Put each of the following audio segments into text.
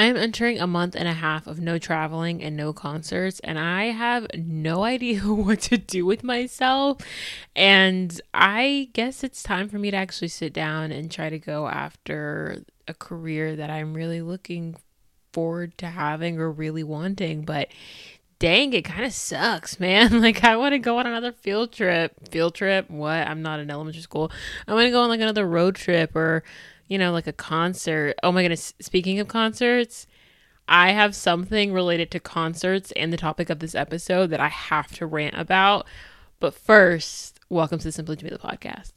I am entering a month and a half of no traveling and no concerts, and I have no idea what to do with myself. And I guess it's time for me to actually sit down and try to go after a career that I'm really looking forward to having or really wanting. But dang, it kind of sucks, man. Like, I want to go on another field trip. Field trip? What? I'm not in elementary school. I want to go on like another road trip or, you know, like a concert. Oh my goodness. Speaking of concerts, I have something related to concerts and the topic of this episode that I have to rant about. But first, welcome to Simply Jamilah podcast.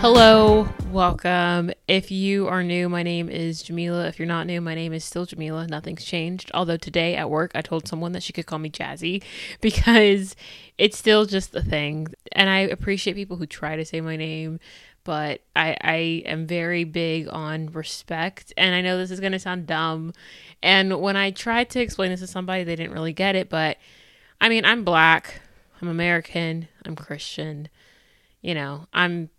Hello, welcome. If you are new, my name is Jamilah. If you're not new, my name is still Jamilah. Nothing's changed. Although today at work, I told someone that she could call me Jazzy because it's still just a thing. And I appreciate people who try to say my name, but I, I am very big on respect. And I know this is going to sound dumb. And when I tried to explain this to somebody, they didn't really get it. But I mean, I'm black, I'm American, I'm Christian. You know, I'm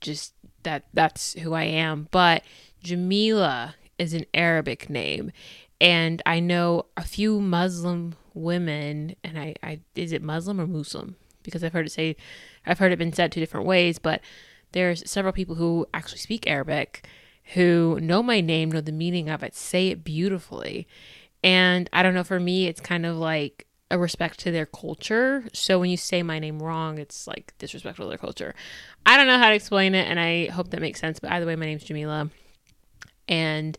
just that that's who I am. But Jamilah is an Arabic name. And I know a few Muslim women, and I, I is it Muslim or Muslim? Because I've heard it say, I've heard it been said two different ways, but there's several people who actually speak Arabic who know my name, know the meaning of it, say it beautifully. And I don't know, for me, it's kind of like a respect to their culture. So when you say my name wrong, it's like disrespectful to their culture. I don't know how to explain it, and I hope that makes sense. But either way, my name's Jamilah, and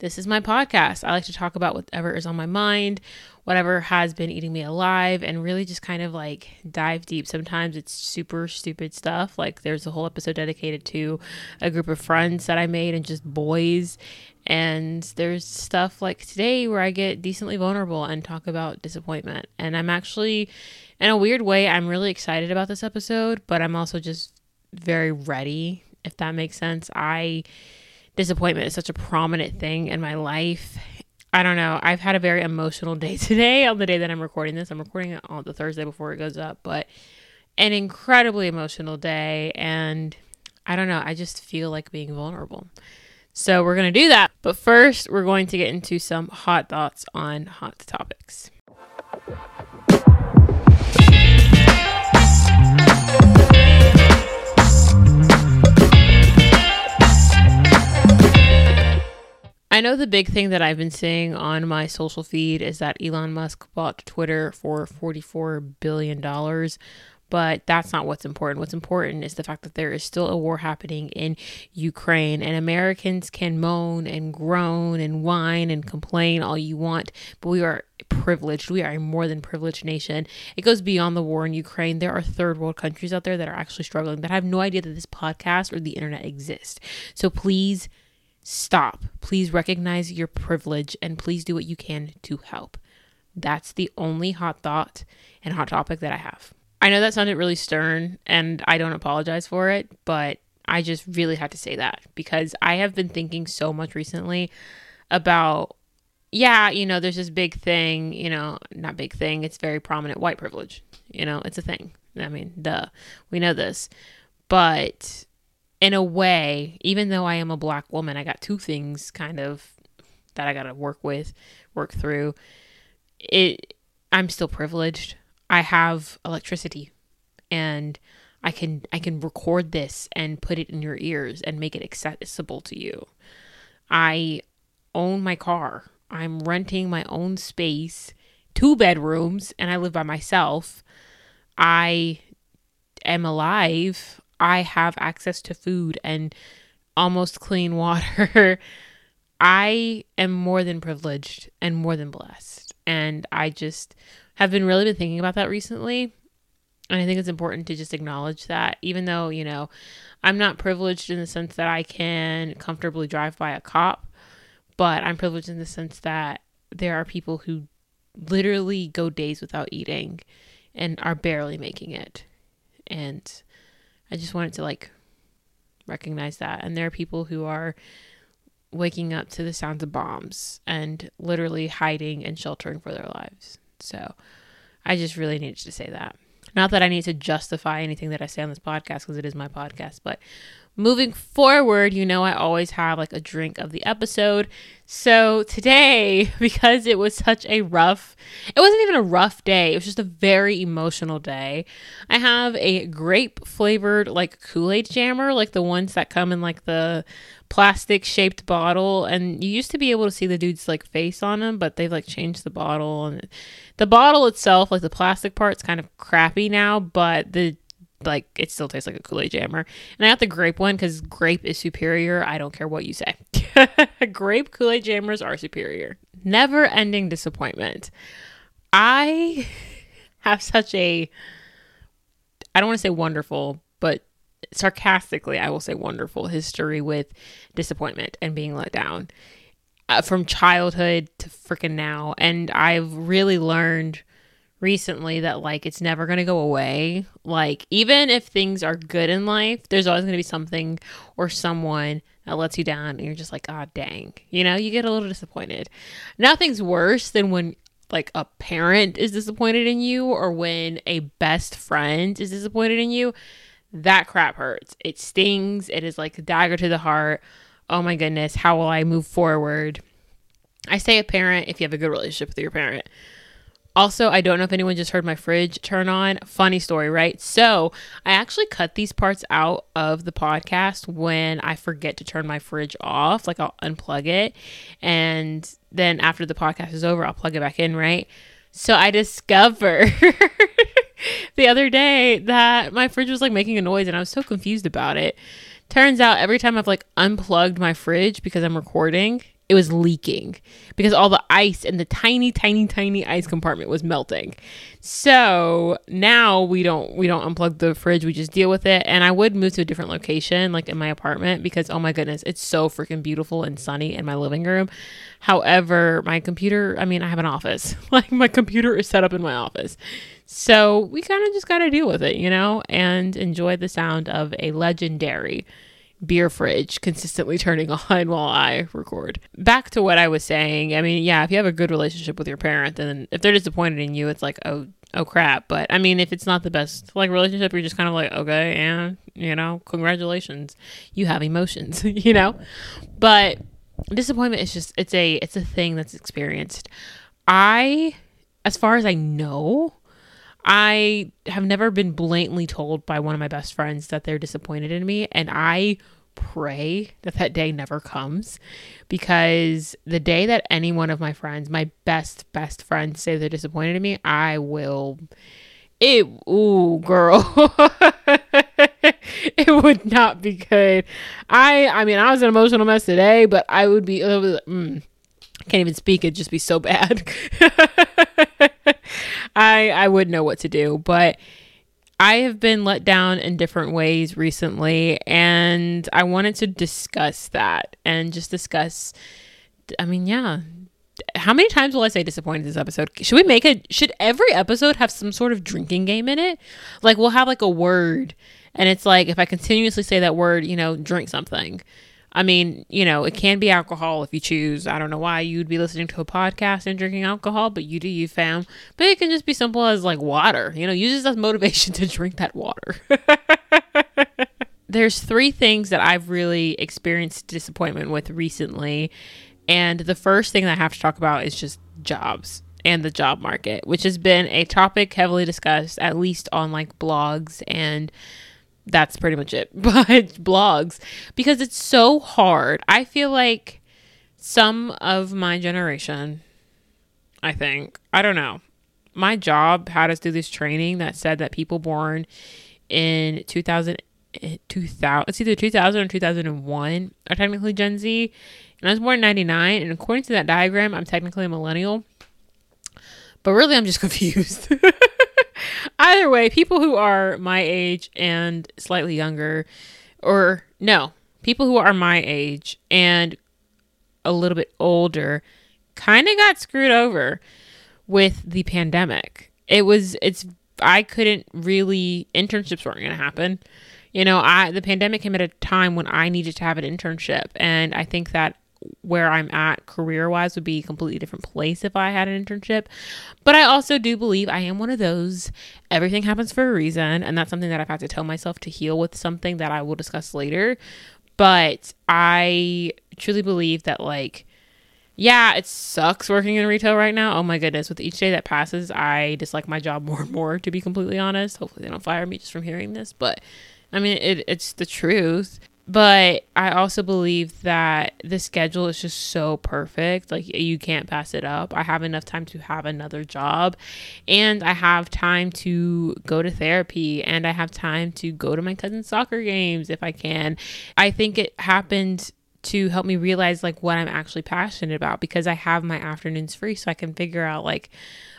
this is my podcast. I like to talk about whatever is on my mind, whatever has been eating me alive, and really just kind of like dive deep. Sometimes it's super stupid stuff. Like there's a whole episode dedicated to a group of friends that I made and just boys. And there's stuff like today where I get decently vulnerable and talk about disappointment. And I'm actually, in a weird way, I'm really excited about this episode, but I'm also just very ready, if that makes sense. I disappointment is such a prominent thing in my life. I don't know. I've had a very emotional day today on the day that I'm recording this. I'm recording it on the Thursday before it goes up, but an incredibly emotional day. And I don't know. I just feel like being vulnerable. So we're going to do that. But first, we're going to get into some hot thoughts on hot topics. I know the big thing that I've been seeing on my social feed is that Elon Musk bought Twitter for $44 billion. But that's not what's important. What's important is the fact that there is still a war happening in Ukraine, and Americans can moan and groan and whine and complain all you want, but we are privileged. We are a more than privileged nation. It goes beyond the war in Ukraine. There are third world countries out there that are actually struggling that have no idea that this podcast or the internet exists. So please Stop. Please recognize your privilege and please do what you can to help. That's the only hot thought and hot topic that I have. I know that sounded really stern and I don't apologize for it, but I just really had to say that because I have been thinking so much recently about, yeah, you know, there's this big thing, you know, not big thing, it's very prominent white privilege. You know, it's a thing. I mean, duh, we know this. But in a way, even though I am a black woman, I got two things kind of that I got to work with, work through. It I'm still privileged. I have electricity and I can I can record this and put it in your ears and make it accessible to you. I own my car. I'm renting my own space, two bedrooms, and I live by myself. I am alive. I have access to food and almost clean water. I am more than privileged and more than blessed. And I just have been really been thinking about that recently. And I think it's important to just acknowledge that, even though, you know, I'm not privileged in the sense that I can comfortably drive by a cop, but I'm privileged in the sense that there are people who literally go days without eating and are barely making it. And I just wanted to like recognize that. And there are people who are waking up to the sounds of bombs and literally hiding and sheltering for their lives. So I just really needed to say that. Not that I need to justify anything that I say on this podcast because it is my podcast, but moving forward, you know, I always have like a drink of the episode. So today, because it was such a rough, it wasn't even a rough day, it was just a very emotional day. I have a grape flavored like Kool Aid jammer, like the ones that come in like the plastic shaped bottle. And you used to be able to see the dude's like face on them, but they've like changed the bottle. And the bottle itself, like the plastic part's kind of crappy now, but the like it still tastes like a Kool Aid jammer. And I got the grape one because grape is superior. I don't care what you say. grape Kool Aid jammers are superior. Never ending disappointment. I have such a, I don't want to say wonderful, but sarcastically, I will say wonderful history with disappointment and being let down uh, from childhood to freaking now. And I've really learned recently that like it's never going to go away. Like even if things are good in life, there's always going to be something or someone that lets you down and you're just like, "Ah, oh, dang." You know, you get a little disappointed. Nothing's worse than when like a parent is disappointed in you or when a best friend is disappointed in you. That crap hurts. It stings. It is like a dagger to the heart. Oh my goodness, how will I move forward? I say a parent if you have a good relationship with your parent. Also, I don't know if anyone just heard my fridge turn on. Funny story, right? So, I actually cut these parts out of the podcast when I forget to turn my fridge off. Like, I'll unplug it. And then after the podcast is over, I'll plug it back in, right? So, I discovered the other day that my fridge was like making a noise and I was so confused about it. Turns out every time I've like unplugged my fridge because I'm recording, it was leaking because all the ice in the tiny tiny tiny ice compartment was melting. So now we don't we don't unplug the fridge. We just deal with it. And i would move to a different location like in my apartment because oh my goodness it's so freaking beautiful and sunny in my living room. However my computer i mean i have an office. Like my computer is set up in my office so we kind of just got to deal with it you know and enjoy the sound of a legendary beer fridge consistently turning on while I record. Back to what I was saying. I mean, yeah, if you have a good relationship with your parent, then if they're disappointed in you, it's like, oh, oh crap. But I mean, if it's not the best like relationship, you're just kind of like, okay, and you know, congratulations, you have emotions, you know. But disappointment is just it's a it's a thing that's experienced. I, as far as I know, I have never been blatantly told by one of my best friends that they're disappointed in me, and I pray that that day never comes because the day that any one of my friends, my best best friends, say they're disappointed in me, I will. It ooh girl, it would not be good. I I mean I was an emotional mess today, but I would be. Mm, can't even speak. It'd just be so bad. I I would know what to do, but I have been let down in different ways recently, and I wanted to discuss that and just discuss. I mean, yeah. How many times will I say disappointed this episode? Should we make it? Should every episode have some sort of drinking game in it? Like, we'll have like a word, and it's like if I continuously say that word, you know, drink something. I mean, you know, it can be alcohol if you choose. I don't know why you'd be listening to a podcast and drinking alcohol, but you do you, fam. But it can just be simple as like water. You know, use it as motivation to drink that water. There's three things that I've really experienced disappointment with recently. And the first thing that I have to talk about is just jobs and the job market, which has been a topic heavily discussed, at least on like blogs and that's pretty much it. But blogs, because it's so hard. I feel like some of my generation, I think, I don't know. My job had us do this training that said that people born in 2000, eh, 2000 it's either 2000 or 2001 are technically Gen Z. And I was born in 99. And according to that diagram, I'm technically a millennial. But really, I'm just confused. Either way, people who are my age and slightly younger, or no, people who are my age and a little bit older kind of got screwed over with the pandemic. It was, it's, I couldn't really, internships weren't going to happen. You know, I, the pandemic came at a time when I needed to have an internship. And I think that where I'm at career wise would be a completely different place if I had an internship. But I also do believe I am one of those everything happens for a reason. And that's something that I've had to tell myself to heal with something that I will discuss later. But I truly believe that, like, yeah, it sucks working in retail right now. Oh my goodness. With each day that passes, I dislike my job more and more, to be completely honest. Hopefully, they don't fire me just from hearing this. But I mean, it, it's the truth. But I also believe that the schedule is just so perfect. Like, you can't pass it up. I have enough time to have another job, and I have time to go to therapy, and I have time to go to my cousin's soccer games if I can. I think it happened to help me realize like what I'm actually passionate about because I have my afternoons free so I can figure out like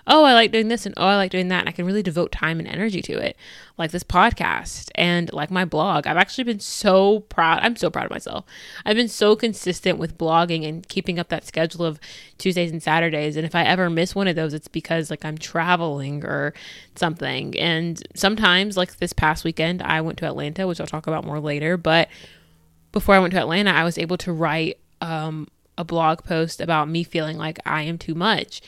oh I like doing this and oh I like doing that and I can really devote time and energy to it like this podcast and like my blog. I've actually been so proud I'm so proud of myself. I've been so consistent with blogging and keeping up that schedule of Tuesdays and Saturdays and if I ever miss one of those it's because like I'm traveling or something. And sometimes like this past weekend I went to Atlanta which I'll talk about more later but before I went to Atlanta, I was able to write um, a blog post about me feeling like I am too much.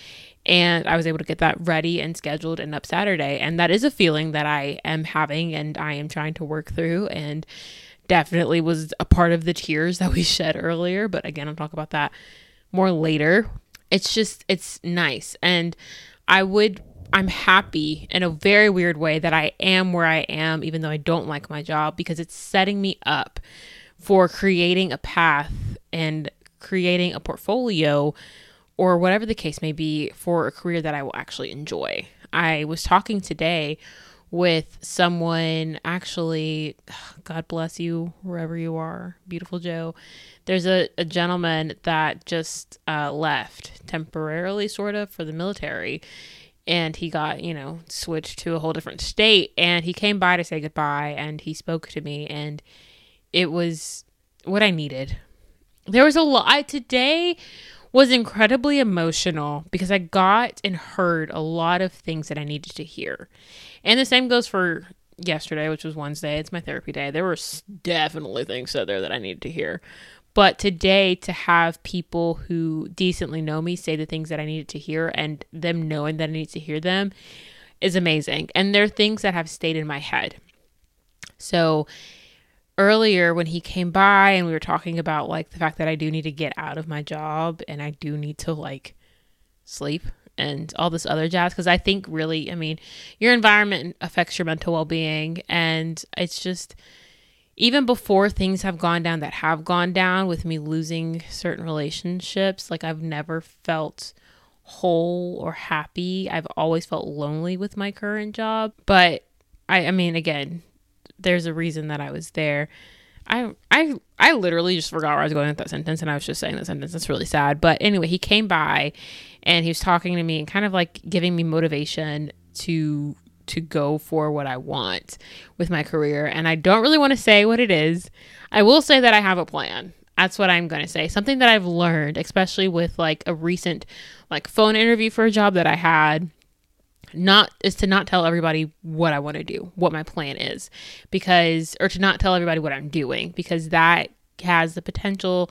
And I was able to get that ready and scheduled and up Saturday. And that is a feeling that I am having and I am trying to work through. And definitely was a part of the tears that we shed earlier. But again, I'll talk about that more later. It's just, it's nice. And I would I'm happy in a very weird way that I am where I am, even though I don't like my job, because it's setting me up for creating a path and creating a portfolio or whatever the case may be for a career that I will actually enjoy. I was talking today with someone actually god bless you wherever you are beautiful joe there's a, a gentleman that just uh, left temporarily sort of for the military and he got you know switched to a whole different state and he came by to say goodbye and he spoke to me and it was what I needed. There was a lot. Today was incredibly emotional because I got and heard a lot of things that I needed to hear. And the same goes for yesterday, which was Wednesday. It's my therapy day. There were definitely things said there that I needed to hear. But today, to have people who decently know me say the things that I needed to hear and them knowing that I need to hear them is amazing. And they're things that have stayed in my head. So earlier when he came by and we were talking about like the fact that I do need to get out of my job and I do need to like sleep and all this other jazz because I think really, I mean, your environment affects your mental well being. And it's just, even before things have gone down that have gone down with me losing certain relationships, like I've never felt whole or happy. I've always felt lonely with my current job. But I, I mean, again, there's a reason that I was there. I I I literally just forgot where I was going with that sentence and I was just saying that sentence. That's really sad. But anyway, he came by and he was talking to me and kind of like giving me motivation to to go for what I want with my career. And I don't really want to say what it is. I will say that I have a plan. That's what I'm going to say. Something that I've learned, especially with like a recent like phone interview for a job that I had not is to not tell everybody what I want to do, what my plan is, because or to not tell everybody what I'm doing because that has the potential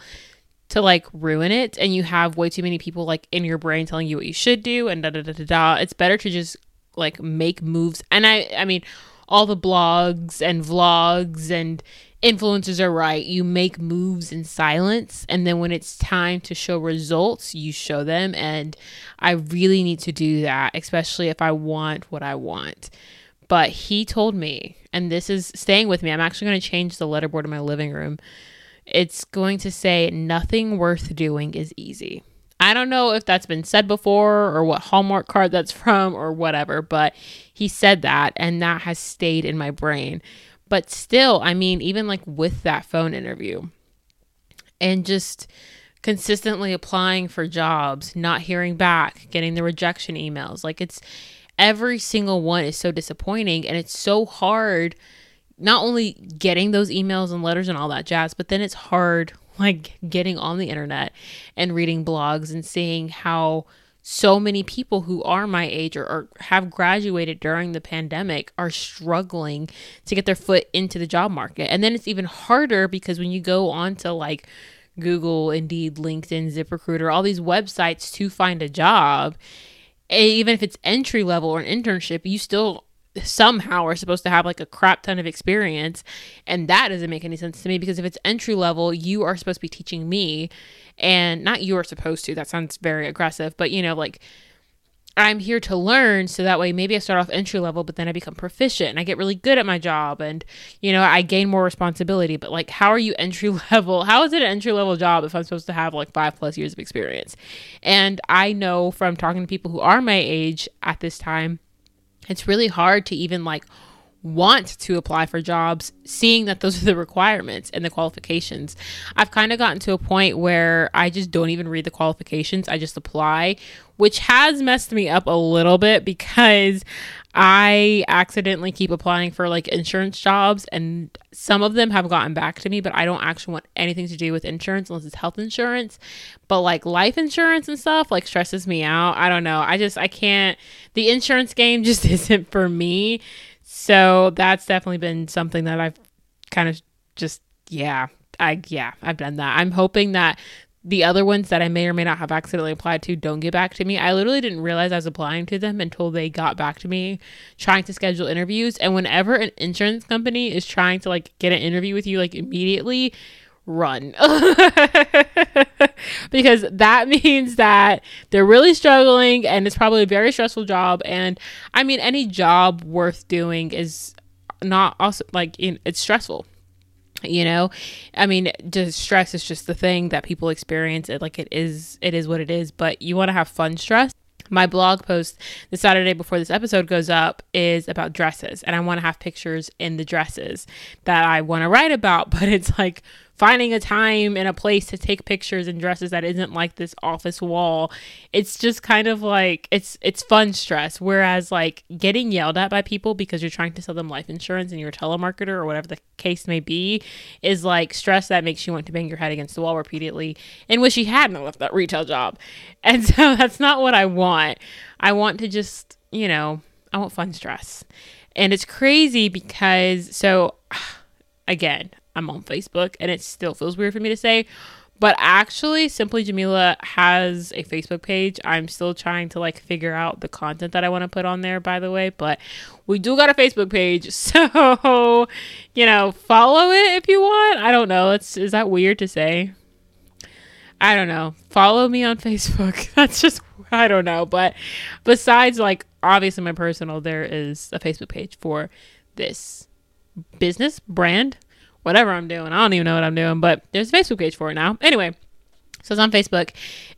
to like ruin it and you have way too many people like in your brain telling you what you should do and da da da da da. It's better to just like make moves. And I I mean all the blogs and vlogs and influencers are right. You make moves in silence, and then when it's time to show results, you show them. And I really need to do that, especially if I want what I want. But he told me, and this is staying with me, I'm actually going to change the letterboard in my living room. It's going to say, Nothing worth doing is easy. I don't know if that's been said before or what Hallmark card that's from or whatever, but he said that, and that has stayed in my brain. But still, I mean, even like with that phone interview and just consistently applying for jobs, not hearing back, getting the rejection emails, like it's every single one is so disappointing and it's so hard not only getting those emails and letters and all that jazz, but then it's hard like getting on the internet and reading blogs and seeing how so many people who are my age or, or, have graduated during the pandemic are struggling to get their foot into the job market. And then it's even harder because when you go on to like Google, Indeed, LinkedIn, ZipRecruiter, all these websites to find a job. Even if it's entry level or an internship, you still somehow are supposed to have like a crap ton of experience. And that doesn't make any sense to me because if it's entry level, you are supposed to be teaching me. And not you are supposed to, that sounds very aggressive, but you know, like I'm here to learn so that way maybe I start off entry level, but then I become proficient and I get really good at my job and, you know, I gain more responsibility. But like, how are you entry level? How is it an entry level job if I'm supposed to have like five plus years of experience? And I know from talking to people who are my age at this time, it's really hard to even like want to apply for jobs, seeing that those are the requirements and the qualifications. I've kind of gotten to a point where I just don't even read the qualifications, I just apply, which has messed me up a little bit because I accidentally keep applying for like insurance jobs and some of them have gotten back to me, but I don't actually want anything to do with insurance unless it's health insurance. But like life insurance and stuff like stresses me out. I don't know. I just I can't the insurance game just isn't for me. So that's definitely been something that I've kind of just, yeah, I, yeah, I've done that. I'm hoping that the other ones that I may or may not have accidentally applied to don't get back to me. I literally didn't realize I was applying to them until they got back to me trying to schedule interviews. And whenever an insurance company is trying to like get an interview with you like immediately, run. because that means that they're really struggling and it's probably a very stressful job. And I mean, any job worth doing is not also like it's stressful you know? I mean just stress is just the thing that people experience. It like it is it is what it is. But you want to have fun stress? My blog post the Saturday before this episode goes up is about dresses, and I want to have pictures in the dresses that I want to write about, but it's like finding a time and a place to take pictures in dresses that isn't like this office wall. It's just kind of like it's it's fun stress. Whereas like getting yelled at by people because you're trying to sell them life insurance and you're a telemarketer or whatever the case may be is like stress that makes you want to bang your head against the wall repeatedly and wish you hadn't left that retail job. And so that's not what I want. I want to just, you know, I want fun stress. And it's crazy because so again, I'm on Facebook and it still feels weird for me to say. But actually, Simply Jamilah has a Facebook page. I'm still trying to like figure out the content that I want to put on there, by the way. But we do got a Facebook page. So, you know, follow it if you want. I don't know. It's is that weird to say? I don't know. Follow me on Facebook. That's just I don't know. But besides like obviously my personal, there is a Facebook page for this business brand whatever I'm doing. I don't even know what I'm doing, but there's a Facebook page for it now. Anyway, so it's on Facebook,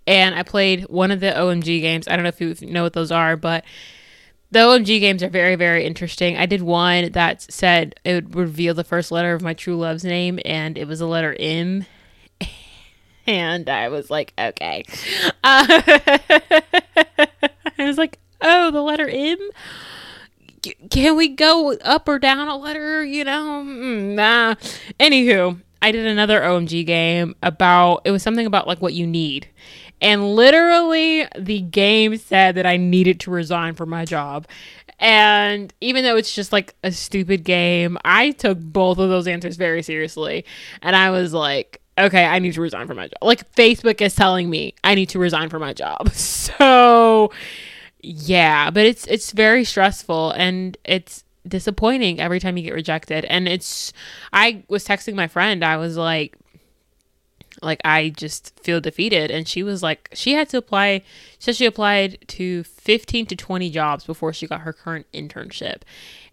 and I played one of the OMG games. I don't know if you know what those are, but the OMG games are very, very interesting. I did one that said it would reveal the first letter of my true love's name, and it was a letter M. And I was like, okay. Uh, I was like, oh, the letter M? Can we go up or down a letter? You know, mm, nah. Anywho, I did another OMG game about it was something about like what you need. And literally, the game said that I needed to resign from my job. And even though it's just like a stupid game, I took both of those answers very seriously. And I was like, okay, I need to resign from my job. Like, Facebook is telling me I need to resign from my job. So yeah, but it's it's very stressful and it's disappointing every time you get rejected. And it's I was texting my friend. I was like like I just feel defeated and she was like she had to apply she said she applied to 15 to 20 jobs before she got her current internship.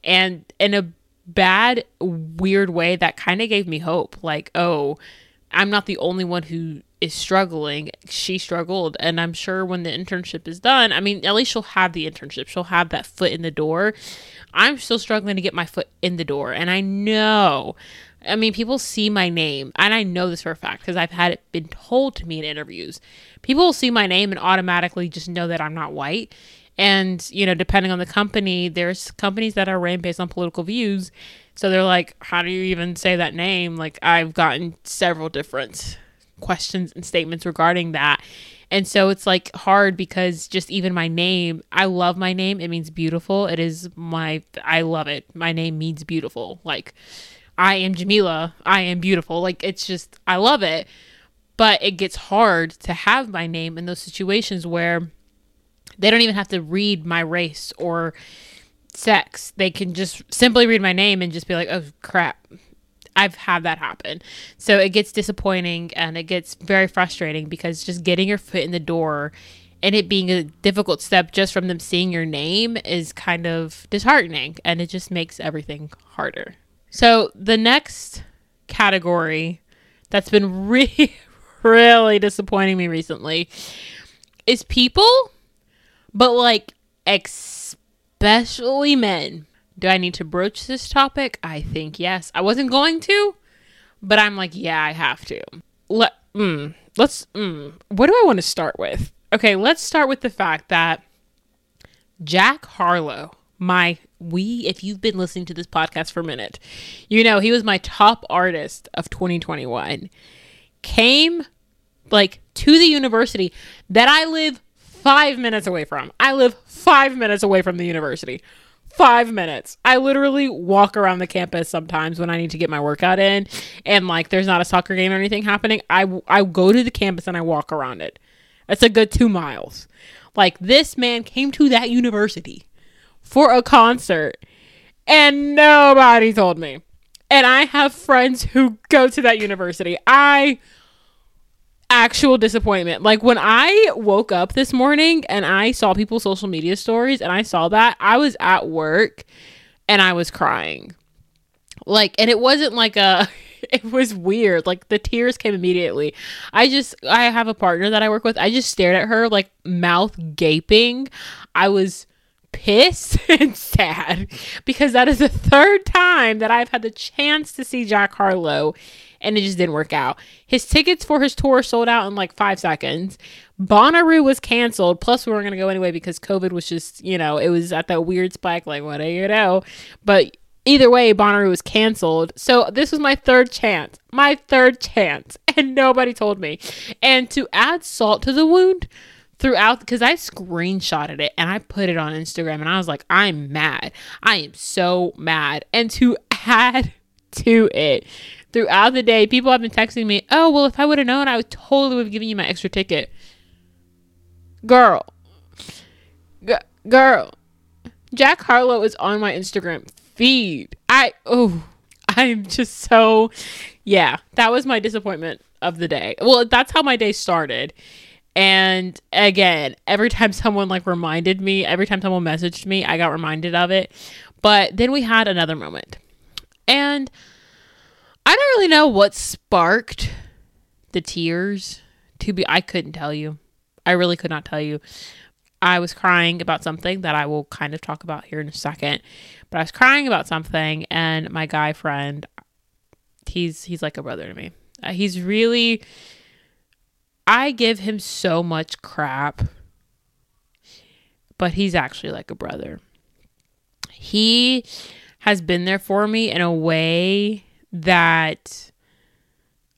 And in a bad weird way that kind of gave me hope like oh I'm not the only one who is struggling. She struggled. And I'm sure when the internship is done, I mean, at least she'll have the internship. She'll have that foot in the door. I'm still struggling to get my foot in the door. And I know, I mean, people see my name. And I know this for a fact because I've had it been told to me in interviews. People will see my name and automatically just know that I'm not white. And, you know, depending on the company, there's companies that are ran based on political views so they're like, how do you even say that name? Like, I've gotten several different questions and statements regarding that. And so it's like hard because just even my name, I love my name. It means beautiful. It is my, I love it. My name means beautiful. Like, I am Jamilah. I am beautiful. Like, it's just, I love it. But it gets hard to have my name in those situations where they don't even have to read my race or sex. They can just simply read my name and just be like, oh crap. I've had that happen. So it gets disappointing and it gets very frustrating because just getting your foot in the door and it being a difficult step just from them seeing your name is kind of disheartening and it just makes everything harder. So the next category that's been really, really disappointing me recently is people, but like especially men. Do I need to broach this topic? I think yes. I wasn't going to, but I'm like, yeah, I have to. Let mm, let's. Mm, what do I want to start with? Okay, let's start with the fact that Jack Harlow, my we, if you've been listening to this podcast for a minute, you know he was my top artist of 2021. Came like to the university that I live five minutes away from. I live five minutes away from the university. Five minutes. I literally walk around the campus sometimes when I need to get my workout in, and like there's not a soccer game or anything happening. I I go to the campus and I walk around it. It's a good two miles. Like this man came to that university for a concert and nobody told me. And I have friends who go to that university. I actual disappointment. Like when I woke up this morning and I saw people's social media stories and I saw that, I was at work and I was crying. Like and it wasn't like a it was weird. Like the tears came immediately. I just I have a partner that I work with. I just stared at her like mouth gaping. I was pissed and sad because that is the third time that I've had the chance to see Jack Harlow and it just didn't work out. His tickets for his tour sold out in like five seconds. Bonnaroo was canceled. Plus, we weren't going to go anyway because COVID was just, you know, it was at that weird spike. Like, what do you know? But either way, Bonnaroo was canceled. So this was my third chance. My third chance. And nobody told me. And to add salt to the wound, throughout because I screenshotted it and I put it on Instagram and I was like, I'm mad. I am so mad. And to add to it, throughout the day, people have been texting me, oh, well, if I would have known, I would totally have given you my extra ticket. Girl. G- girl. Jack Harlow is on my Instagram feed. I, oh, I'm just so, yeah, that was my disappointment of the day. Well, that's how my day started. And again, every time someone like reminded me, every time someone messaged me, I got reminded of it. But then we had another moment. And I don't really know what sparked the tears. To be, I couldn't tell you. I really could not tell you. I was crying about something that I will kind of talk about here in a second. But I was crying about something, and my guy friend, he's he's like a brother to me. Uh, he's really, I give him so much crap, but he's actually like a brother. He has been there for me in a way that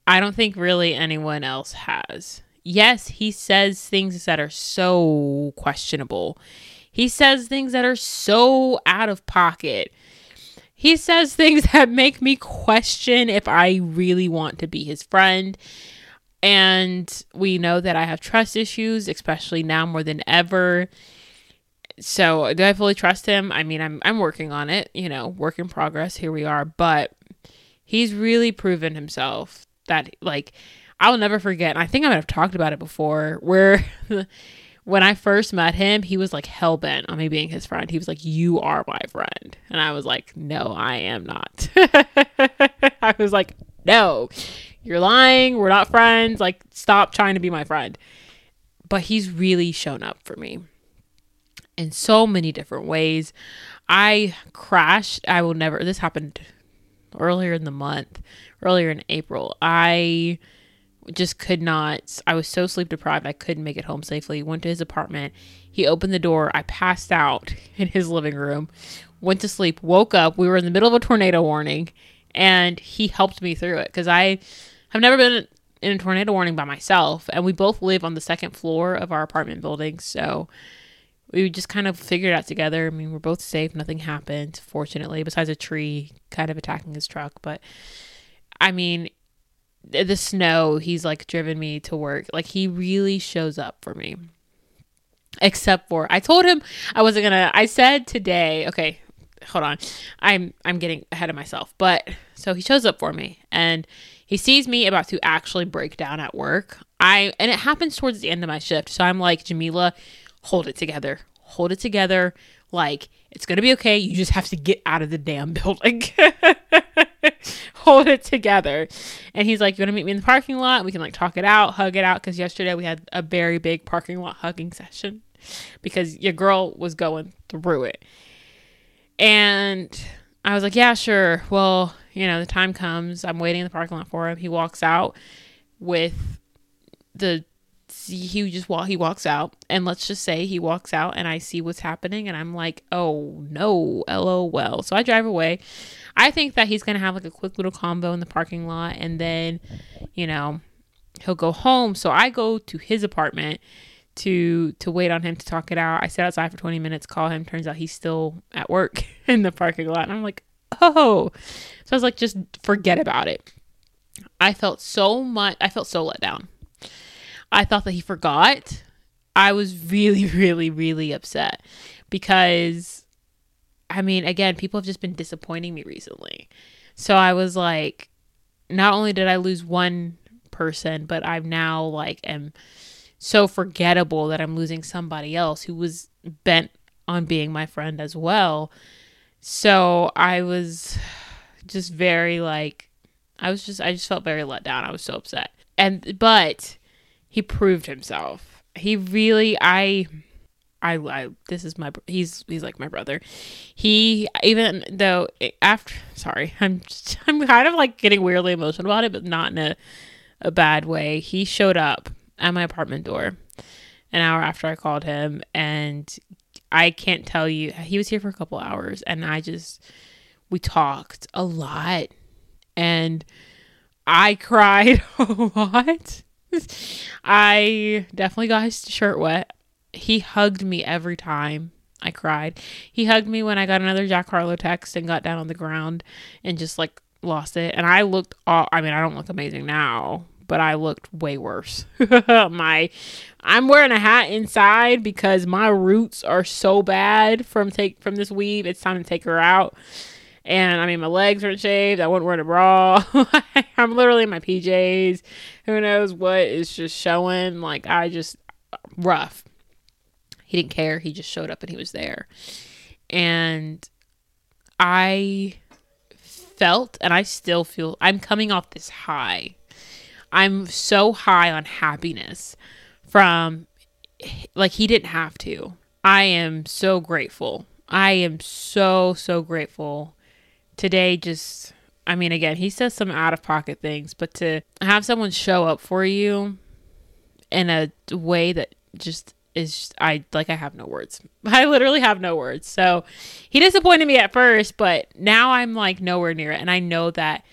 I don't think really anyone else has. Yes, he says things that are so questionable. He says things that are so out of pocket. He says things that make me question if I really want to be his friend. And we know that I have trust issues, especially now more than ever. So, do I fully trust him? I mean, I'm I'm working on it, you know, work in progress. Here we are, but he's really proven himself that like I'll never forget. And I think I might have talked about it before where when I first met him, he was like hell bent on me being his friend. He was like, "You are my friend," and I was like, "No, I am not." I was like, "No, you're lying. We're not friends. Like, stop trying to be my friend." But he's really shown up for me in so many different ways. I crashed. I will never. This happened earlier in the month, earlier in April. I just could not. I was so sleep deprived. I couldn't make it home safely. Went to his apartment. He opened the door. I passed out in his living room. Went to sleep. Woke up. We were in the middle of a tornado warning, and he helped me through it because I have never been in a tornado warning by myself, and we both live on the second floor of our apartment building, so we just kind of figured it out together. I mean, we're both safe. Nothing happened, fortunately, besides a tree kind of attacking his truck. But I mean, the snow, he's like driven me to work. Like he really shows up for me. Except for I told him I wasn't gonna I said today, okay, hold on. I'm I'm getting ahead of myself. But so he shows up for me and he sees me about to actually break down at work. I and it happens towards the end of my shift. So I'm like, Jamilah, hold it together. Hold it together. Like, it's going to be okay. You just have to get out of the damn building. Hold it together. And he's like, You want to meet me in the parking lot? We can like talk it out, hug it out. Because yesterday we had a very big parking lot hugging session because your girl was going through it. And I was like, Yeah, sure. Well, you know, the time comes. I'm waiting in the parking lot for him. He walks out with the he just walk he walks out and let's just say he walks out and I see what's happening and I'm like, "Oh, no, lol." So I drive away. I think that he's going to have like a quick little combo in the parking lot and then, you know, he'll go home. So I go to his apartment to to wait on him to talk it out. I sit outside for 20 minutes, call him, turns out he's still at work in the parking lot. And I'm like, "Oh." So I was like, "Just forget about it." I felt so much I felt so let down I thought that he forgot. I was really, really, really upset because, I mean, again, people have just been disappointing me recently. So I was like, not only did I lose one person, but I'm now like am so forgettable that I'm losing somebody else who was bent on being my friend as well. So I was just very like I was just I just felt very let down. I was so upset. And but he proved himself. He really I I, I this is my he's he's like my brother. He even though after sorry, I'm just, I'm kind of like getting weirdly emotional about it, but not in a a bad way. He showed up at my apartment door an hour after I called him and I can't tell you he was here for a couple hours and I just we talked a lot and I cried a lot I definitely got his shirt wet. He hugged me every time I cried. He hugged me when I got another Jack Harlow text and got down on the ground and just like lost it. And I looked all, I mean, I don't look amazing now, but I looked way worse. my I'm wearing a hat inside because my roots are so bad from take from this weave. It's time to take her out. And I mean, my legs aren't shaved. I wasn't wearing a bra. I'm literally in my PJs. Who knows what is just showing? Like, I just rough. He didn't care. He just showed up and he was there. And I felt, and I still feel, I'm coming off this high. I'm so high on happiness from, like, he didn't have to. I am so grateful. I am so, so grateful today just I mean again, he says some out of pocket things, but to have someone show up for you in a way that just is just, I like I have no words. I literally have no words. So he disappointed me at first, but now I'm like nowhere near it and I know that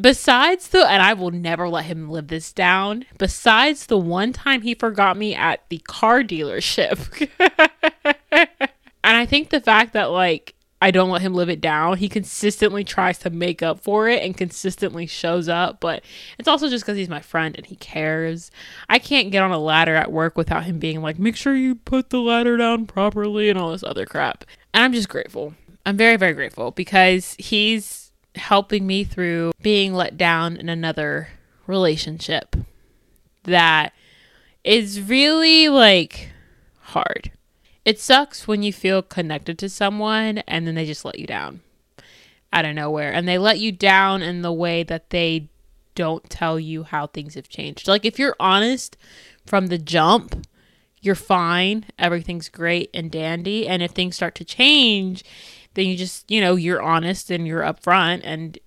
besides the and I will never let him live this down. Besides the one time he forgot me at the car dealership. and I think the fact that like I don't let him live it down. He consistently tries to make up for it and consistently shows up, but it's also just because he's my friend and he cares. I can't get on a ladder at work without him being like, make sure you put the ladder down properly and all this other crap. And I'm just grateful. I'm very, very grateful because he's helping me through being let down in another relationship that is really like hard it sucks when you feel connected to someone and then they just let you down out of nowhere. And they let you down in the way that they don't tell you how things have changed. Like if you're honest from the jump, you're fine. Everything's great and dandy. And if things start to change, then you just, you know, you're honest and you're upfront and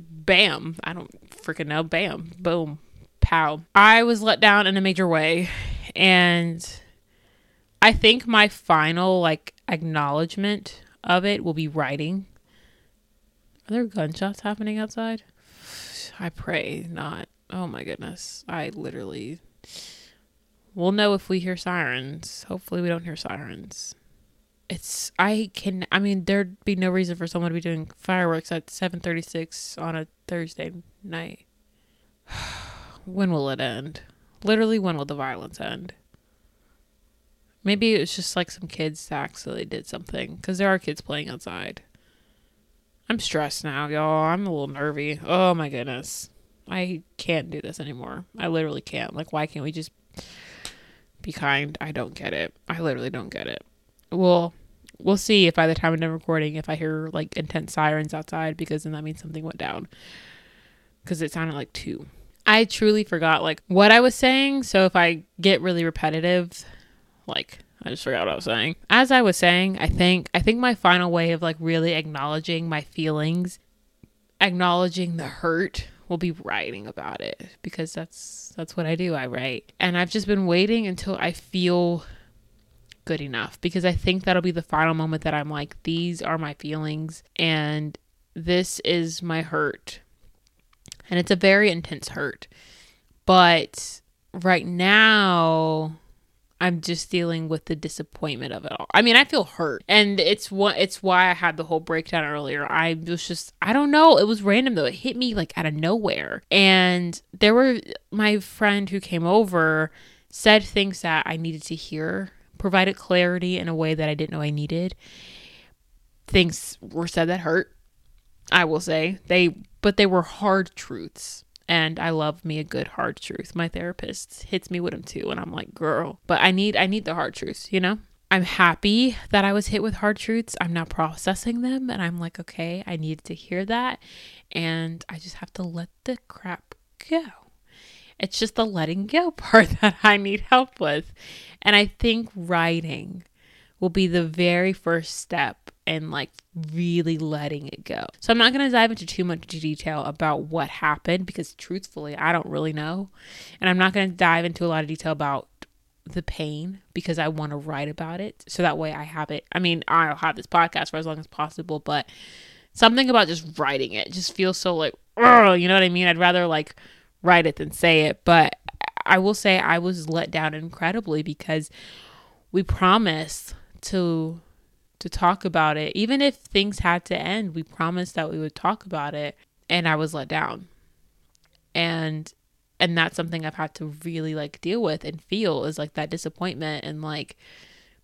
bam. I don't freaking know. Bam. Boom. Pow. I was let down in a major way. And I think my final like acknowledgement of it will be writing. Are there gunshots happening outside? I pray not. Oh my goodness. I literally We'll know if we hear sirens. Hopefully we don't hear sirens. It's I can I mean there'd be no reason for someone to be doing fireworks at 7:36 on a Thursday night. when will it end? Literally, when will the violence end? Maybe it was just like some kids that actually did something because there are kids playing outside. I'm stressed now, y'all. I'm a little nervy. Oh my goodness. I can't do this anymore. I literally can't. Like, why can't we just be kind? I don't get it. I literally don't get it. Well, we'll see if by the time I'm done recording, if I hear like intense sirens outside, because then that means something went down. Because it sounded like two. I truly forgot like what I was saying. So if I get really repetitive, like I just forgot what I was saying. As I was saying, I think I think my final way of like really acknowledging my feelings, acknowledging the hurt will be writing about it because that's that's what I do. I write. And I've just been waiting until I feel good enough because I think that'll be the final moment that I'm like these are my feelings and this is my hurt. And it's a very intense hurt. But right now I'm just dealing with the disappointment of it all. I mean, I feel hurt, and it's what it's why I had the whole breakdown earlier. I was just I don't know. It was random though. It hit me like out of nowhere, and there were my friend who came over said things that I needed to hear, provided clarity in a way that I didn't know I needed. Things were said that hurt. I will say they, but they were hard truths and I love me a good hard truth. My therapist hits me with them too, and I'm like, girl, but I need I need the hard truths, you know? I'm happy that I was hit with hard truths. I'm now processing them and I'm like, okay, I needed to hear that. And I just have to let the crap go. It's just the letting go part that I need help with. And I think writing will be the very first step in like really letting it go. So I'm not going to dive into too much detail about what happened because truthfully, I don't really know. And I'm not going to dive into a lot of detail about the pain because I want to write about it. So that way I have it. I mean, I'll have this podcast for as long as possible, but something about just writing it just feels so like, you know what I mean? I'd rather like write it than say it. But I will say I was let down incredibly because we promised to to talk about it. Even if things had to end, we promised that we would talk about it and I was let down. And and that's something I've had to really like deal with and feel is like that disappointment and like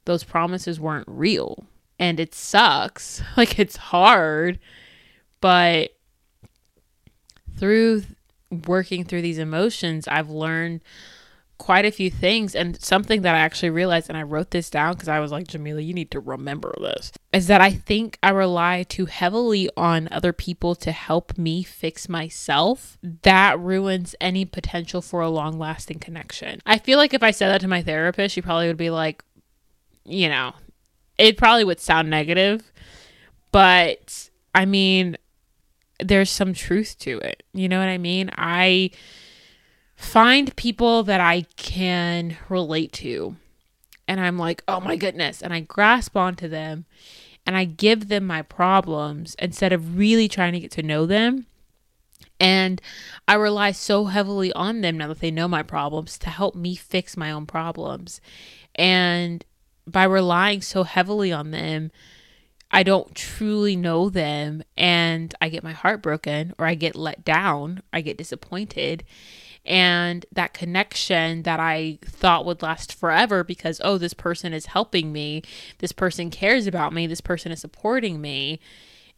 those promises weren't real. And it sucks. Like it's hard, but through working through these emotions, I've learned quite a few things and something that I actually realized and I wrote this down because I was like Jamilah you need to remember this is that I think I rely too heavily on other people to help me fix myself that ruins any potential for a long lasting connection. I feel like if I said that to my therapist she probably would be like you know it probably would sound negative but I mean there's some truth to it. You know what I mean? I find people that I can relate to. And I'm like, oh my goodness. And I grasp onto them and I give them my problems instead of really trying to get to know them. And I rely so heavily on them now that they know my problems to help me fix my own problems. And by relying so heavily on them, I don't truly know them and I get my heart broken or I get let down, I get disappointed and that connection that I thought would last forever because, oh, this person is helping me, this person cares about me, this person is supporting me,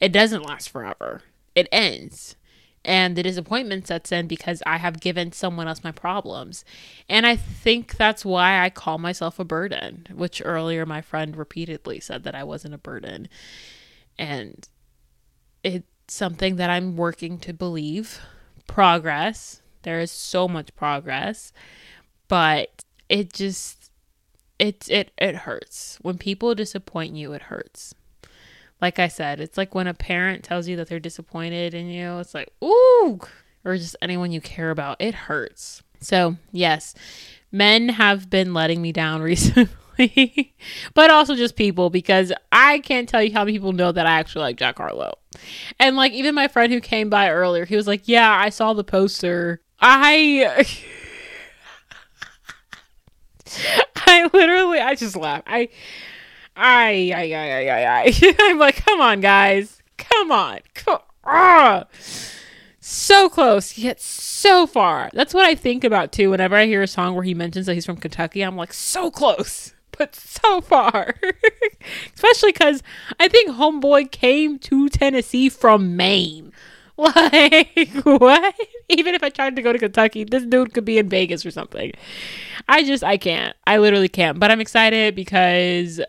it doesn't last forever. It ends. And the disappointment sets in because I have given someone else my problems. And I think that's why I call myself a burden, which earlier my friend repeatedly said that I wasn't a burden. And it's something that I'm working to believe. Progress, there is so much progress, but it just it it it hurts. When people disappoint you, it hurts. Like I said, it's like when a parent tells you that they're disappointed in you, it's like, "Ooh!" or just anyone you care about. It hurts. So, yes, men have been letting me down recently, but also just people because I can't tell you how many people know that I actually like Jack Harlow. And like even my friend who came by earlier, he was like, "Yeah, I saw the poster I I literally I just laugh. I I I I I I I'm like, come on guys. Come on. Come. Ah. So close, yet so far. That's what I think about too. Whenever I hear a song where he mentions that he's from Kentucky, I'm like, so close, but so far. Especially because I think Homeboy came to Tennessee from Maine. Like, what? Even if I tried to go to Kentucky, this dude could be in Vegas or something. I just, I can't. I literally can't. But I'm excited because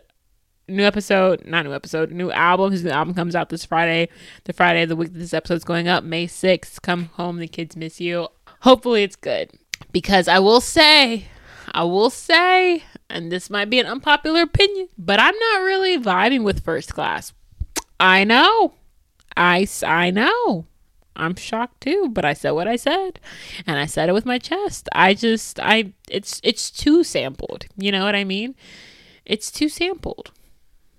new episode, not new episode, new album. His new album comes out this Friday, the Friday of the week that this episode's going up, May 6th. Come home, the kids miss you. Hopefully it's good. Because I will say, I will say, and this might be an unpopular opinion, but I'm not really vibing with first class. I know. I, I know. I'm shocked too, but I said what I said and I said it with my chest. I just I it's it's too sampled. You know what I mean? It's too sampled.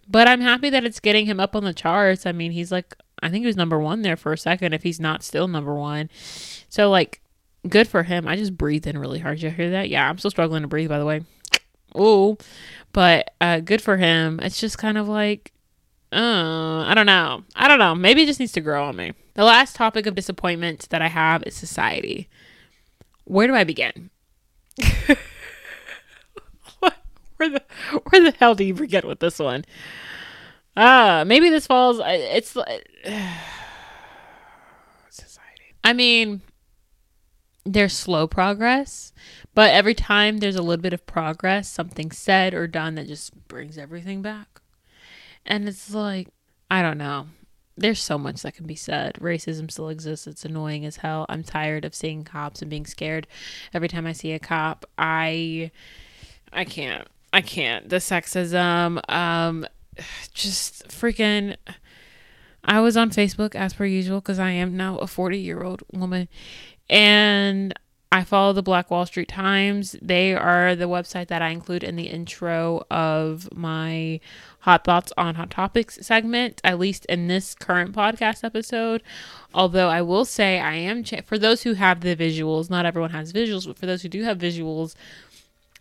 But I'm happy that it's getting him up on the charts. I mean, he's like, I think he was number one there for a second, if he's not still number one. So, like, good for him. I just breathed in really hard. You hear that? Yeah, I'm still struggling to breathe, by the way. Ooh. But uh, good for him. It's just kind of like, uh, I don't know. I don't know. Maybe it just needs to grow on me. The last topic of disappointment that I have is society. Where do I begin? where the where the hell do you begin with this one? Ah, uh, maybe this falls. It's uh, society. I mean, there's slow progress, but every time there's a little bit of progress, something said or done that just brings everything back. And it's like, I don't know. There's so much that can be said. Racism still exists. It's annoying as hell. I'm tired of seeing cops and being scared every time I see a cop. I I can't. I can't. The sexism, um, just freaking. I was on Facebook as per usual because I am now a 40 year old woman and I follow the Black Wall Street Times. They are the website that I include in the intro of my Hot Thoughts on Hot Topics segment, at least in this current podcast episode. Although I will say, I am, for those who have the visuals, not everyone has visuals, but for those who do have visuals,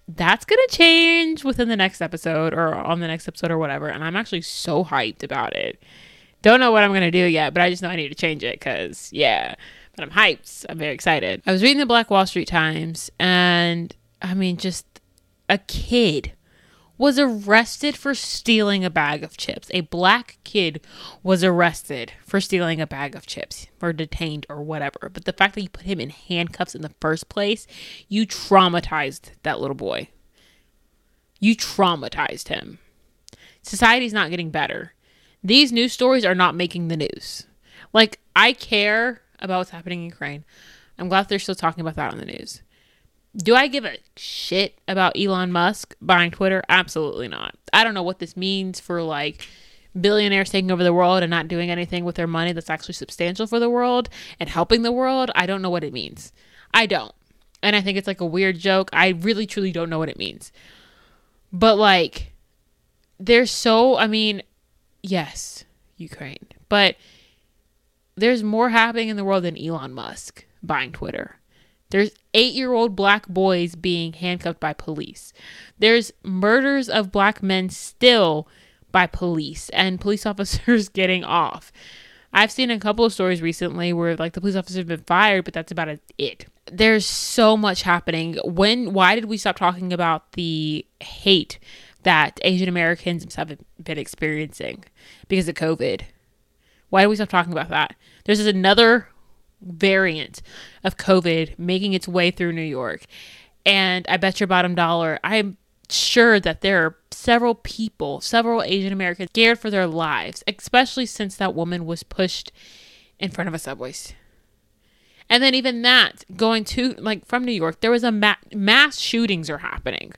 that's going to change within the next episode or on the next episode or whatever. And I'm actually so hyped about it. Don't know what I'm going to do yet, but I just know I need to change it because, yeah. I'm hyped. I'm very excited. I was reading the Black Wall Street Times, and I mean, just a kid was arrested for stealing a bag of chips. A black kid was arrested for stealing a bag of chips or detained or whatever. But the fact that you put him in handcuffs in the first place, you traumatized that little boy. You traumatized him. Society's not getting better. These news stories are not making the news. Like, I care about what's happening in Ukraine. I'm glad they're still talking about that on the news. Do I give a shit about Elon Musk buying Twitter? Absolutely not. I don't know what this means for like billionaires taking over the world and not doing anything with their money that's actually substantial for the world and helping the world. I don't know what it means. I don't. And I think it's like a weird joke. I really truly don't know what it means. But like there's so I mean, yes, Ukraine. But there's more happening in the world than Elon Musk buying Twitter. There's eight year old black boys being handcuffed by police. There's murders of black men still by police and police officers getting off. I've seen a couple of stories recently where like the police officers have been fired, but that's about it. There's so much happening. When why did we stop talking about the hate that Asian Americans have been experiencing because of COVID? Why do we stop talking about that? There's another variant of COVID making its way through New York. And I bet your bottom dollar, I'm sure that there are several people, several Asian Americans scared for their lives, especially since that woman was pushed in front of a subway. And then even that going to like from New York, there was a ma- mass shootings are happening.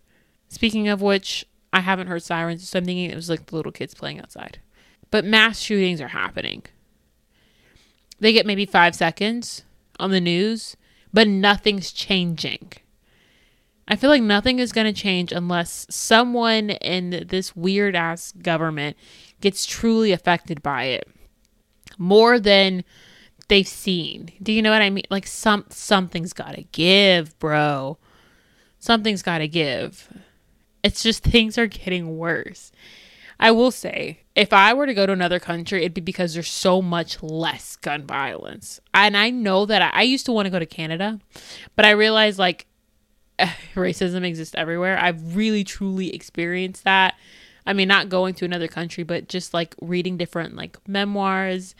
Speaking of which, I haven't heard sirens, so I'm thinking it was like the little kids playing outside. But mass shootings are happening. They get maybe five seconds on the news, but nothing's changing. I feel like nothing is going to change unless someone in this weird ass government gets truly affected by it more than they've seen. Do you know what I mean? Like some something's got to give, bro. Something's got to give. It's just things are getting worse. I will say, if I were to go to another country, it'd be because there's so much less gun violence. And I know that I, I used to want to go to Canada, but I realized like racism exists everywhere. I've really truly experienced that. I mean, not going to another country, but just like reading different like memoirs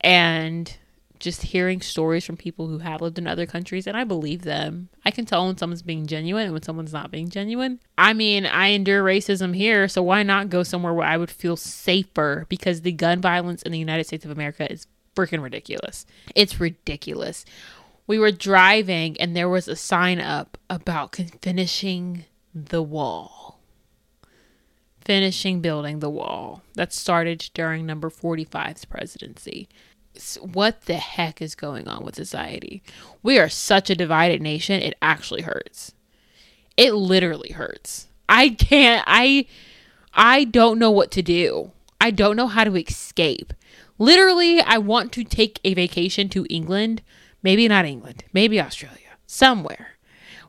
and just hearing stories from people who have lived in other countries and I believe them. I can tell when someone's being genuine and when someone's not being genuine. I mean, I endure racism here, so why not go somewhere where I would feel safer because the gun violence in the United States of America is freaking ridiculous. It's ridiculous. We were driving and there was a sign up about finishing the wall. Finishing building the wall that started during number 45's presidency what the heck is going on with society? We are such a divided nation, it actually hurts. It literally hurts. I can't I I don't know what to do. I don't know how to escape. Literally, I want to take a vacation to England, maybe not England, maybe Australia, somewhere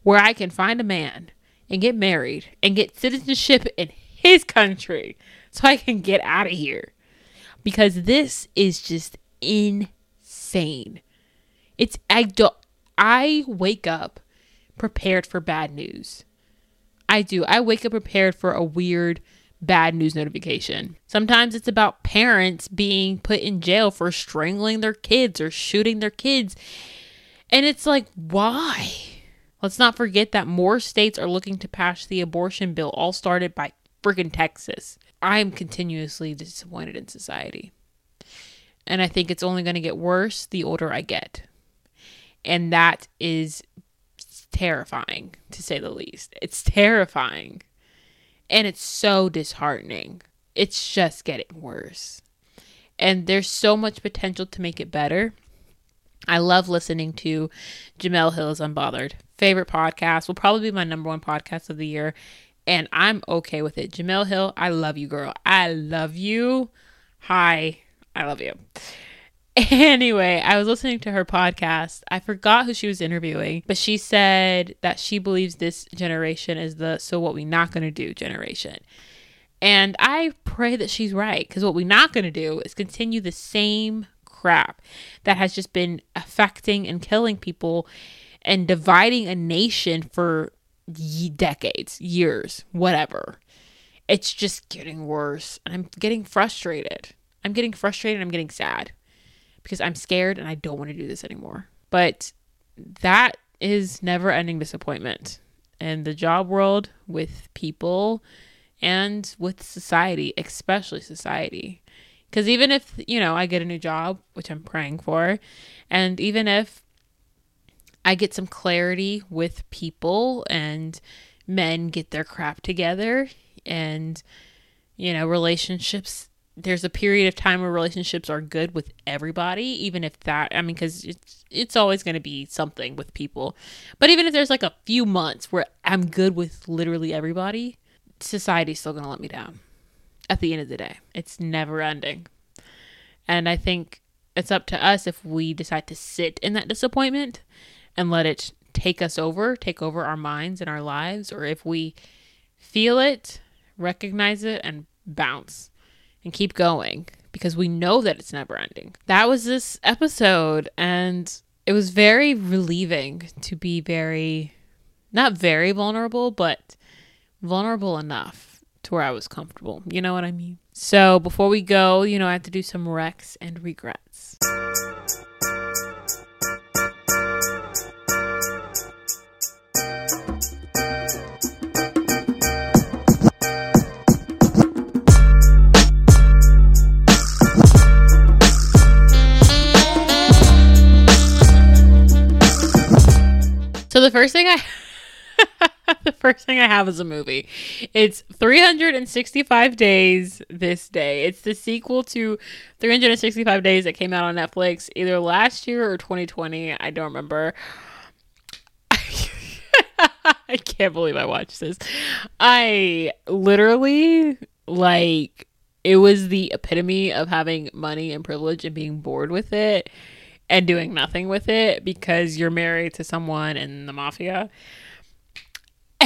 where I can find a man and get married and get citizenship in his country so I can get out of here. Because this is just insane. It's I don't I wake up prepared for bad news. I do. I wake up prepared for a weird bad news notification. Sometimes it's about parents being put in jail for strangling their kids or shooting their kids. And it's like, why? Let's not forget that more states are looking to pass the abortion bill, all started by freaking Texas. I am continuously disappointed in society. And I think it's only going to get worse the older I get. And that is terrifying, to say the least. It's terrifying. And it's so disheartening. It's just getting worse. And there's so much potential to make it better. I love listening to Jemele Hill's Unbothered. Favorite podcast will probably be my number one podcast of the year. And I'm okay with it. Jemele Hill, I love you, girl. I love you. Hi. I love you. Anyway, I was listening to her podcast. I forgot who she was interviewing, but she said that she believes this generation is the so what we not going to do generation. And I pray that she's right because what we're not going to do is continue the same crap that has just been affecting and killing people and dividing a nation for decades, years, whatever. It's just getting worse. And I'm getting frustrated. I'm getting frustrated. I'm getting sad because I'm scared and I don't want to do this anymore. But that is never ending disappointment in the job world with people and with society, especially society. Because even if, you know, I get a new job, which I'm praying for, and even if I get some clarity with people and men get their crap together and, you know, relationships there's a period of time where relationships are good with everybody even if that i mean because it's it's always going to be something with people. But even if there's like a few months where i'm good with literally everybody society's still going to let me down at the end of the day. It's never ending. And i think it's up to us if we decide to sit in that disappointment and let it take us over take over our minds and our lives or if we feel it recognize it and bounce and keep going because we know that it's never ending. That was this episode, and it was very relieving to be very, not very vulnerable, but vulnerable enough to where I was comfortable. You know what I mean? So before we go, you know, I have to do some recs and regrets. Thing I the first thing I have is a movie. It's 365 Days This Day. It's the sequel to 365 Days that came out on Netflix either last year or 2020. I don't remember. I can't believe I watched this. I literally like it was the epitome of having money and privilege and being bored with it and doing nothing with it because you're married to someone in the mafia.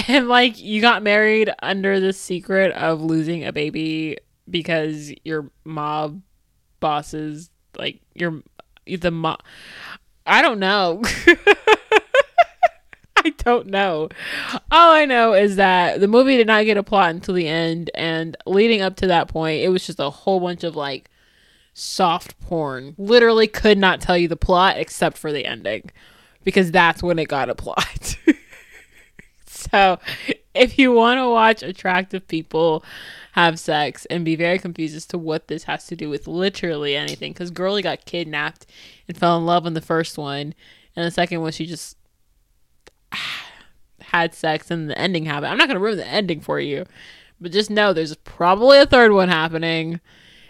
And like you got married under the secret of losing a baby because your mob bosses like your the mob I don't know. I don't know. All I know is that the movie did not get a plot until the end, and leading up to that point, it was just a whole bunch of like soft porn. Literally could not tell you the plot except for the ending because that's when it got a plot. so, if you want to watch attractive people have sex and be very confused as to what this has to do with literally anything, because Girlie got kidnapped and fell in love in the first one, and the second one she just had sex and the ending happened. I'm not going to ruin the ending for you, but just know there's probably a third one happening,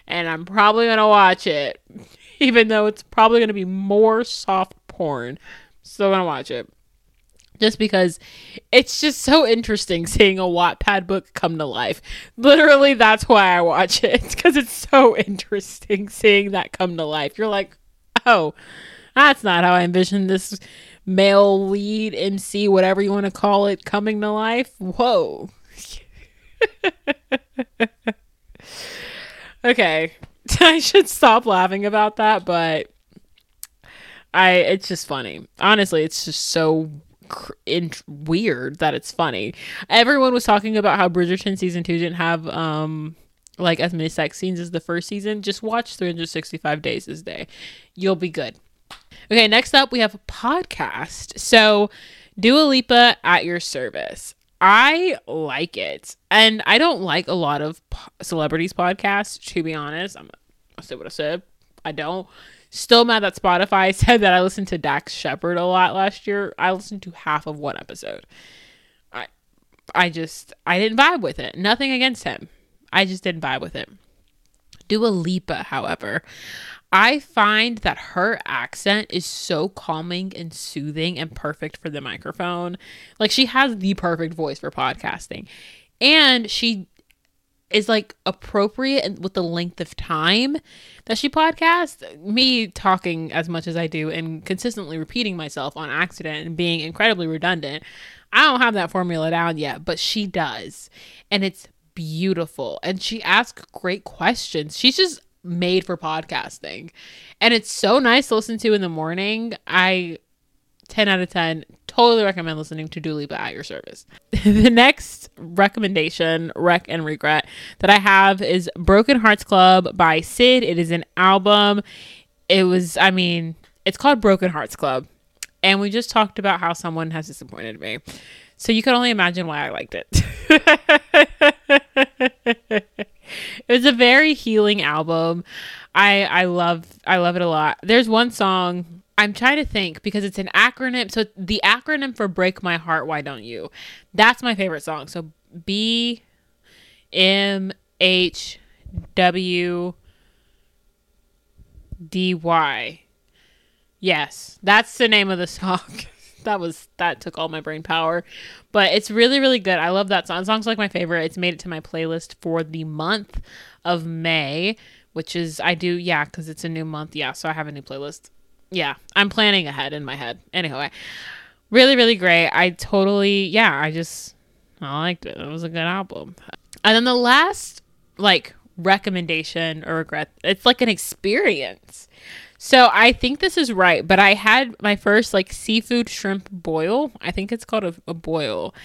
and I'm probably going to watch it, even though it's probably going to be more soft porn. Still going to watch it. Just because it's just so interesting seeing a Wattpad book come to life. Literally, that's why I watch it. Because it's so interesting seeing that come to life. You're like, oh, that's not how I envisioned this male lead MC, whatever you want to call it, coming to life. Whoa. Okay. I should stop laughing about that, but I it's just funny. Honestly, it's just so cr- in- weird that it's funny. Everyone was talking about how Bridgerton season 2 didn't have um like as many sex scenes as the first season. Just watch 365 days this day. You'll be good. Okay, next up we have a podcast. So, Dua Lipa at your service. I like it. And I don't like a lot of po- celebrities podcasts, to be honest. I'm I said what I said. I don't. Still mad that Spotify said that I listened to Dax Shepard a lot last year. I listened to half of one episode. I I just I didn't vibe with it. Nothing against him. I just didn't vibe with it. Dua Lipa, however, I find that her accent is so calming and soothing and perfect for the microphone. Like she has the perfect voice for podcasting. And she is like appropriate with the length of time that she podcasts. Me talking as much as I do and consistently repeating myself on accident and being incredibly redundant. I don't have that formula down yet, but she does. And it's beautiful. And she asks great questions. She's just made for podcasting. And it's so nice to listen to in the morning. I 10 out of 10 totally recommend listening to Dua Lipa at your service. the next recommendation, Wreck and regret that I have is Broken Hearts Club by Syd. It is an album. It was I mean, it's called Broken Hearts Club. And we just talked about how someone has disappointed me. So you can only imagine why I liked it. it was a very healing album. I I love I love it a lot. There's one song I'm trying to think because it's an acronym. So the acronym for "Break My Heart, Why Don't You"? That's my favorite song. So B M H W D Y. Yes, that's the name of the song. that was that took all my brain power, but it's really really good. I love that song. The song's like my favorite. It's made it to my playlist for the month of May, which is I do yeah because it's a new month. Yeah, so I have a new playlist. Yeah, I'm planning ahead in my head. Anyway, really really great. I totally yeah. I just I liked it. It was a good album. And then the last like recommendation or regret, it's like an experience. So I think this is right, but I had my first like seafood shrimp boil. I think it's called a, a boil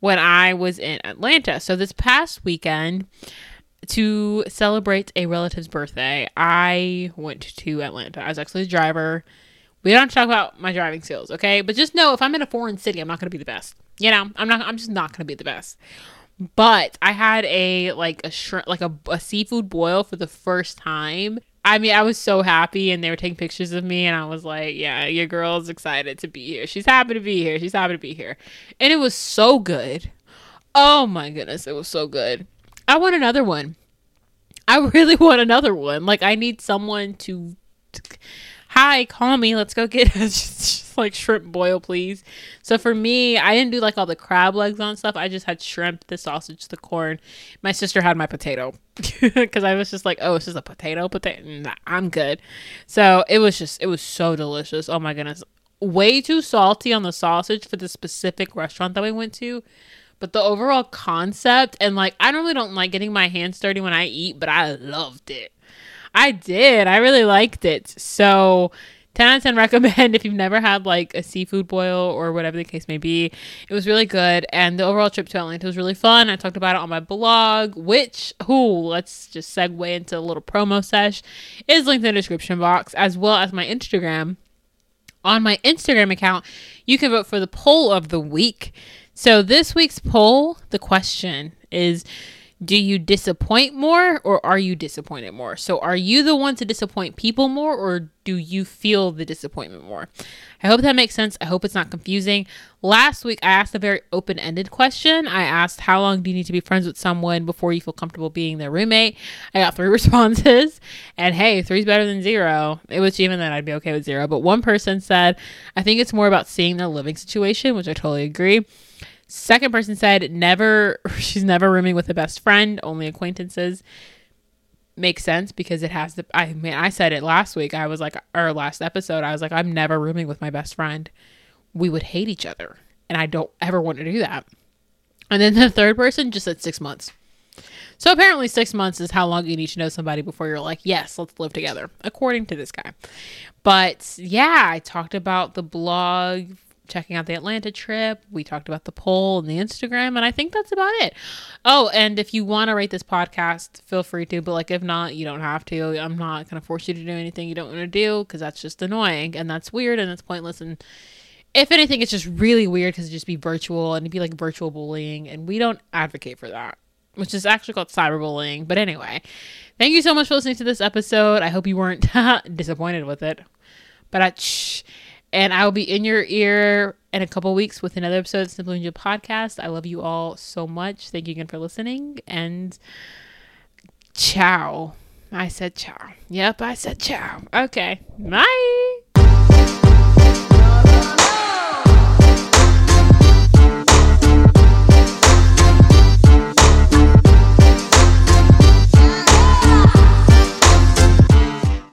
when I was in Atlanta. So this past weekend, to celebrate a relative's birthday, I went to Atlanta. I was actually the driver. We don't talk about my driving skills, okay? But just know if I'm in a foreign city, I'm not to be the best. You know, I'm not. I'm just not to be the best. But I had a like a shrimp, like a, a seafood boil for the first time I mean, I was so happy, and they were taking pictures of me, and I was like, "Yeah, your girl's excited to be here. She's happy to be here. She's happy to be here." And it was so good. Oh my goodness, it was so good. I want another one. I really want another one. Like, I need someone to. Hi, call me. Let's go get just like shrimp boil, please. So for me, I didn't do like all the crab legs on stuff. I just had shrimp, the sausage, the corn. My sister had my potato because I was just like, oh, it's just a potato, potato. Nah, I'm good. So it was just, it was so delicious. Oh my goodness. Way too salty on the sausage for the specific restaurant that we went to. but the overall concept and like I normally don't like getting my hands dirty when I eat, but I loved it. I did. I really liked it. So 10 out of 10 recommend if you've never had like a seafood boil or whatever the case may be. It was really good. And the overall trip to Atlanta was really fun. I talked about it on my blog, which, who, let's just segue into a little promo sesh, is linked in the description box, as well as my Instagram. On my Instagram account, you can vote for the poll of the week. So this week's poll, the question is do you disappoint more or are you disappointed more? So, are you the one to disappoint people more or do you feel the disappointment more? I hope that makes sense. I hope it's not confusing. Last week, I asked a very open ended question. I asked, How long do you need to be friends with someone before you feel comfortable being their roommate? I got three responses, and hey, three's better than zero. It was even that I'd be okay with zero. But one person said, I think it's more about seeing their living situation, which I totally agree. Second person said never she's never rooming with a best friend, only acquaintances. Makes sense because it has the I mean I said it last week. I was like or last episode, I was like, I'm never rooming with my best friend. We would hate each other. And I don't ever want to do that. And then the third person just said six months. So apparently, six months is how long you need to know somebody before you're like, yes, let's live together, according to this guy. But yeah, I talked about the blog checking out the Atlanta trip. We talked about the poll and the Instagram, and I think that's about it. Oh, and if you want to rate this podcast, feel free to, but like if not, you don't have to. I'm not going to force you to do anything you don't want to do because that's just annoying and that's weird and it's pointless. And if anything, it's just really weird because it'd just be virtual and it'd be like virtual bullying, and we don't advocate for that. Which is actually called cyberbullying. But anyway, thank you so much for listening to this episode. I hope you weren't disappointed with it. But uh, I, shh, and I will be in your ear in a couple weeks with another episode of Simply Jamilah Podcast. I love you all so much. Thank you again for listening. And ciao. I said ciao. Yep, I said ciao. Okay. Bye.